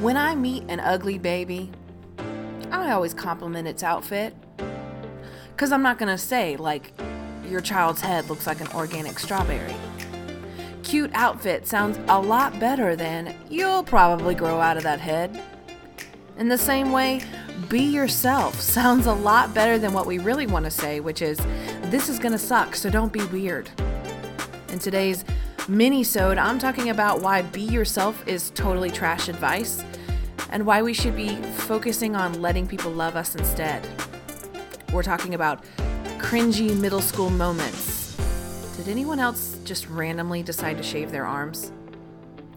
When I meet an ugly baby, I always compliment its outfit. Because I'm not going to say, like, your child's head looks like an organic strawberry. Cute outfit sounds a lot better than you'll probably grow out of that head. In the same way, be yourself sounds a lot better than what we really want to say, which is, this is gonna suck, so don't be weird. In today's mini-sode, I'm talking about why be yourself is totally trash advice and why we should be focusing on letting people love us instead. We're talking about cringy middle school moments. Did anyone else just randomly decide to shave their arms?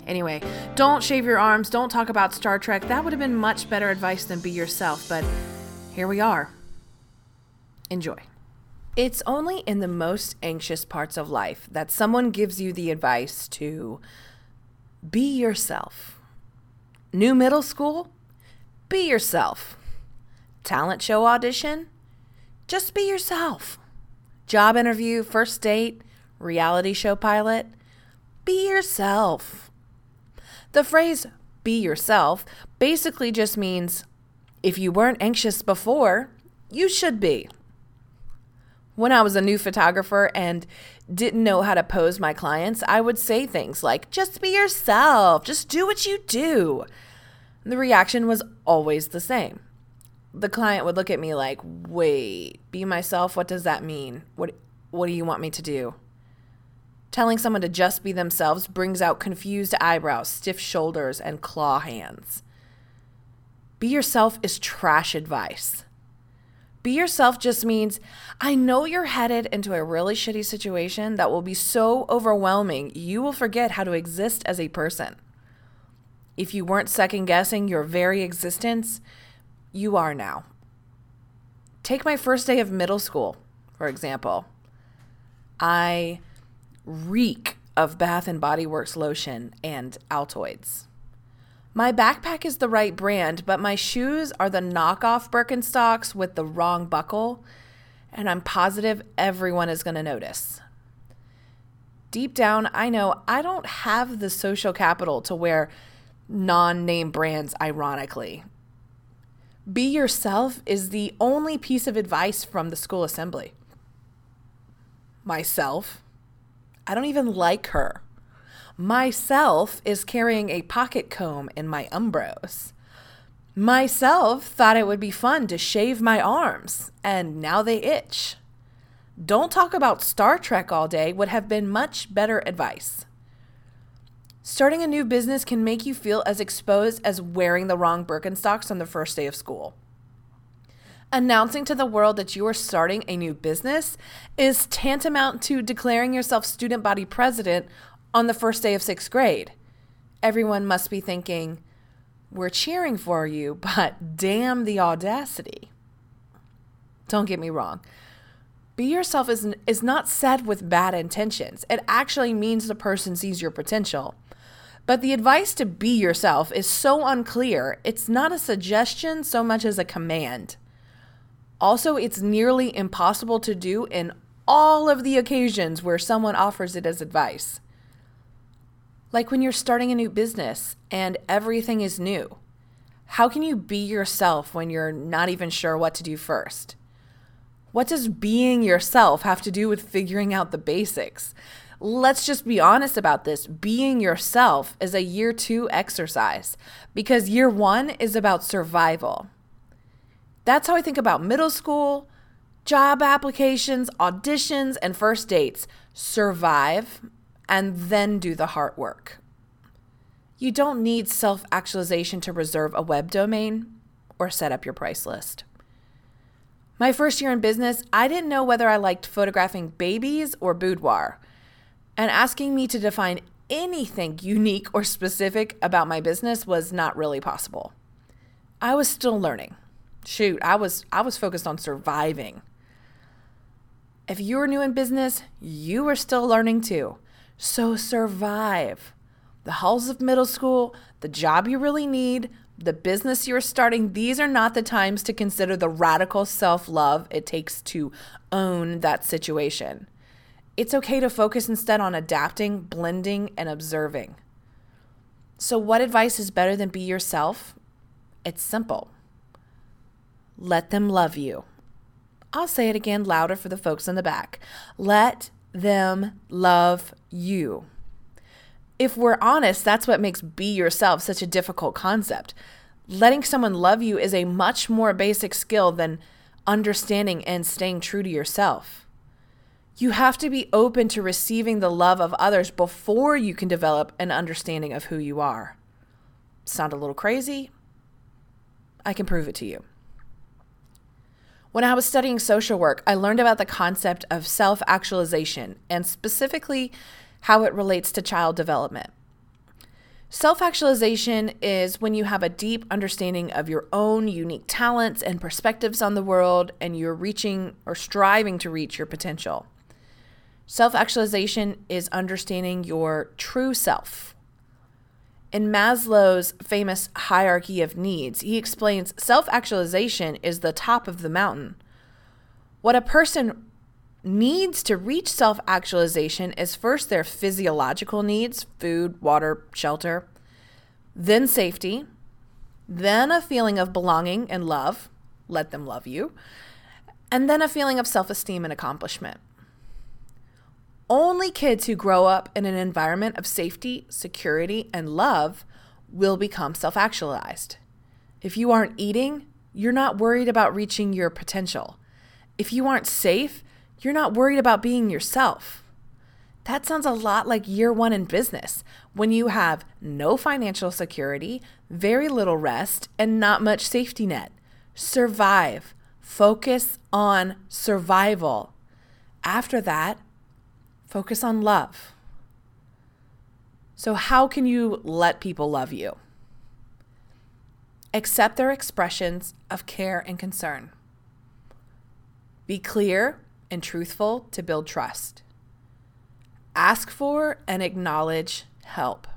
Anyway, don't shave your arms, don't talk about Star Trek. That would have been much better advice than be yourself, but here we are. Enjoy. It's only in the most anxious parts of life that someone gives you the advice to be yourself. New middle school? Be yourself. Talent show audition? Just be yourself. Job interview, first date, reality show pilot? Be yourself. The phrase be yourself basically just means if you weren't anxious before, you should be. When I was a new photographer and didn't know how to pose my clients, I would say things like, just be yourself, just do what you do. The reaction was always the same. The client would look at me like, wait, be myself? What does that mean? What, what do you want me to do? Telling someone to just be themselves brings out confused eyebrows, stiff shoulders, and claw hands. Be yourself is trash advice. Be yourself just means I know you're headed into a really shitty situation that will be so overwhelming you will forget how to exist as a person. If you weren't second guessing your very existence, you are now. Take my first day of middle school, for example. I reek of Bath and Body Works lotion and Altoids. My backpack is the right brand, but my shoes are the knockoff Birkenstocks with the wrong buckle, and I'm positive everyone is going to notice. Deep down, I know I don't have the social capital to wear non name brands, ironically. Be yourself is the only piece of advice from the school assembly. Myself, I don't even like her. Myself is carrying a pocket comb in my Umbros. Myself thought it would be fun to shave my arms, and now they itch. Don't talk about Star Trek all day would have been much better advice. Starting a new business can make you feel as exposed as wearing the wrong Birkenstocks on the first day of school. Announcing to the world that you are starting a new business is tantamount to declaring yourself student body president on the first day of sixth grade. Everyone must be thinking, we're cheering for you, but damn the audacity. Don't get me wrong. Be yourself is, is not said with bad intentions. It actually means the person sees your potential. But the advice to be yourself is so unclear, it's not a suggestion so much as a command. Also, it's nearly impossible to do in all of the occasions where someone offers it as advice. Like when you're starting a new business and everything is new. How can you be yourself when you're not even sure what to do first? What does being yourself have to do with figuring out the basics? Let's just be honest about this. Being yourself is a year two exercise because year one is about survival. That's how I think about middle school, job applications, auditions, and first dates. Survive and then do the hard work. You don't need self actualization to reserve a web domain or set up your price list. My first year in business, I didn't know whether I liked photographing babies or boudoir. And asking me to define anything unique or specific about my business was not really possible. I was still learning. Shoot, I was I was focused on surviving. If you are new in business, you are still learning too. So survive. The halls of middle school, the job you really need, the business you're starting, these are not the times to consider the radical self love it takes to own that situation. It's okay to focus instead on adapting, blending, and observing. So, what advice is better than be yourself? It's simple let them love you. I'll say it again louder for the folks in the back. Let them love you. If we're honest, that's what makes be yourself such a difficult concept. Letting someone love you is a much more basic skill than understanding and staying true to yourself. You have to be open to receiving the love of others before you can develop an understanding of who you are. Sound a little crazy? I can prove it to you. When I was studying social work, I learned about the concept of self actualization and specifically how it relates to child development. Self actualization is when you have a deep understanding of your own unique talents and perspectives on the world, and you're reaching or striving to reach your potential. Self actualization is understanding your true self. In Maslow's famous hierarchy of needs, he explains self actualization is the top of the mountain. What a person needs to reach self actualization is first their physiological needs food, water, shelter, then safety, then a feeling of belonging and love, let them love you, and then a feeling of self esteem and accomplishment. Only kids who grow up in an environment of safety, security, and love will become self actualized. If you aren't eating, you're not worried about reaching your potential. If you aren't safe, you're not worried about being yourself. That sounds a lot like year one in business when you have no financial security, very little rest, and not much safety net. Survive. Focus on survival. After that, Focus on love. So, how can you let people love you? Accept their expressions of care and concern. Be clear and truthful to build trust. Ask for and acknowledge help.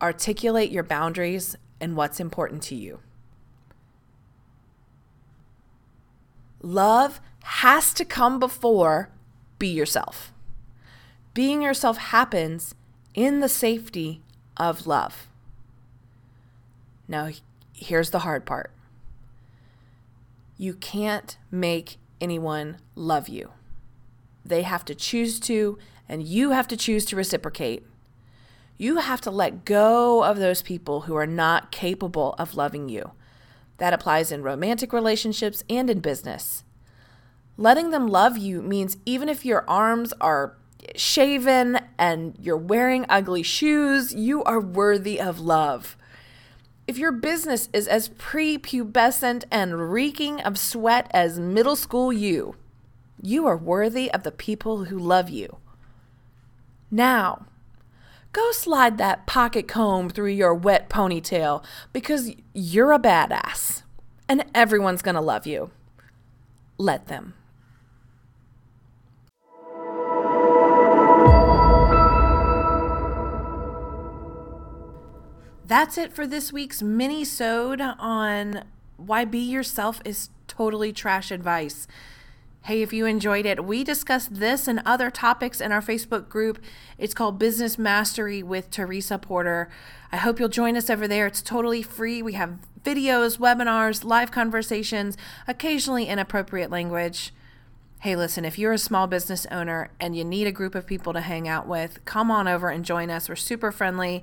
Articulate your boundaries and what's important to you. Love has to come before be yourself. Being yourself happens in the safety of love. Now, here's the hard part you can't make anyone love you. They have to choose to, and you have to choose to reciprocate. You have to let go of those people who are not capable of loving you. That applies in romantic relationships and in business. Letting them love you means even if your arms are shaven and you're wearing ugly shoes, you are worthy of love. If your business is as prepubescent and reeking of sweat as middle school you, you are worthy of the people who love you. Now, go slide that pocket comb through your wet ponytail because you're a badass and everyone's gonna love you. Let them. That's it for this week's mini sode on why be yourself is totally trash advice. Hey, if you enjoyed it, we discussed this and other topics in our Facebook group. It's called Business Mastery with Teresa Porter. I hope you'll join us over there. It's totally free. We have videos, webinars, live conversations, occasionally inappropriate language. Hey, listen, if you're a small business owner and you need a group of people to hang out with, come on over and join us. We're super friendly.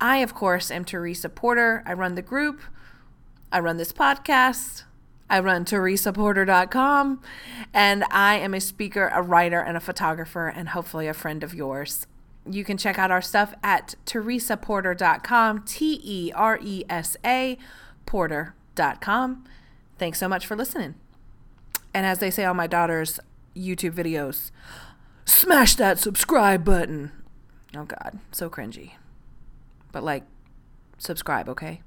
I, of course, am Teresa Porter. I run the group, I run this podcast. I run teresaporter.com and I am a speaker, a writer, and a photographer, and hopefully a friend of yours. You can check out our stuff at teresaporter.com, T E R E S A porter.com. Thanks so much for listening. And as they say on my daughter's YouTube videos, smash that subscribe button. Oh, God, so cringy. But like, subscribe, okay?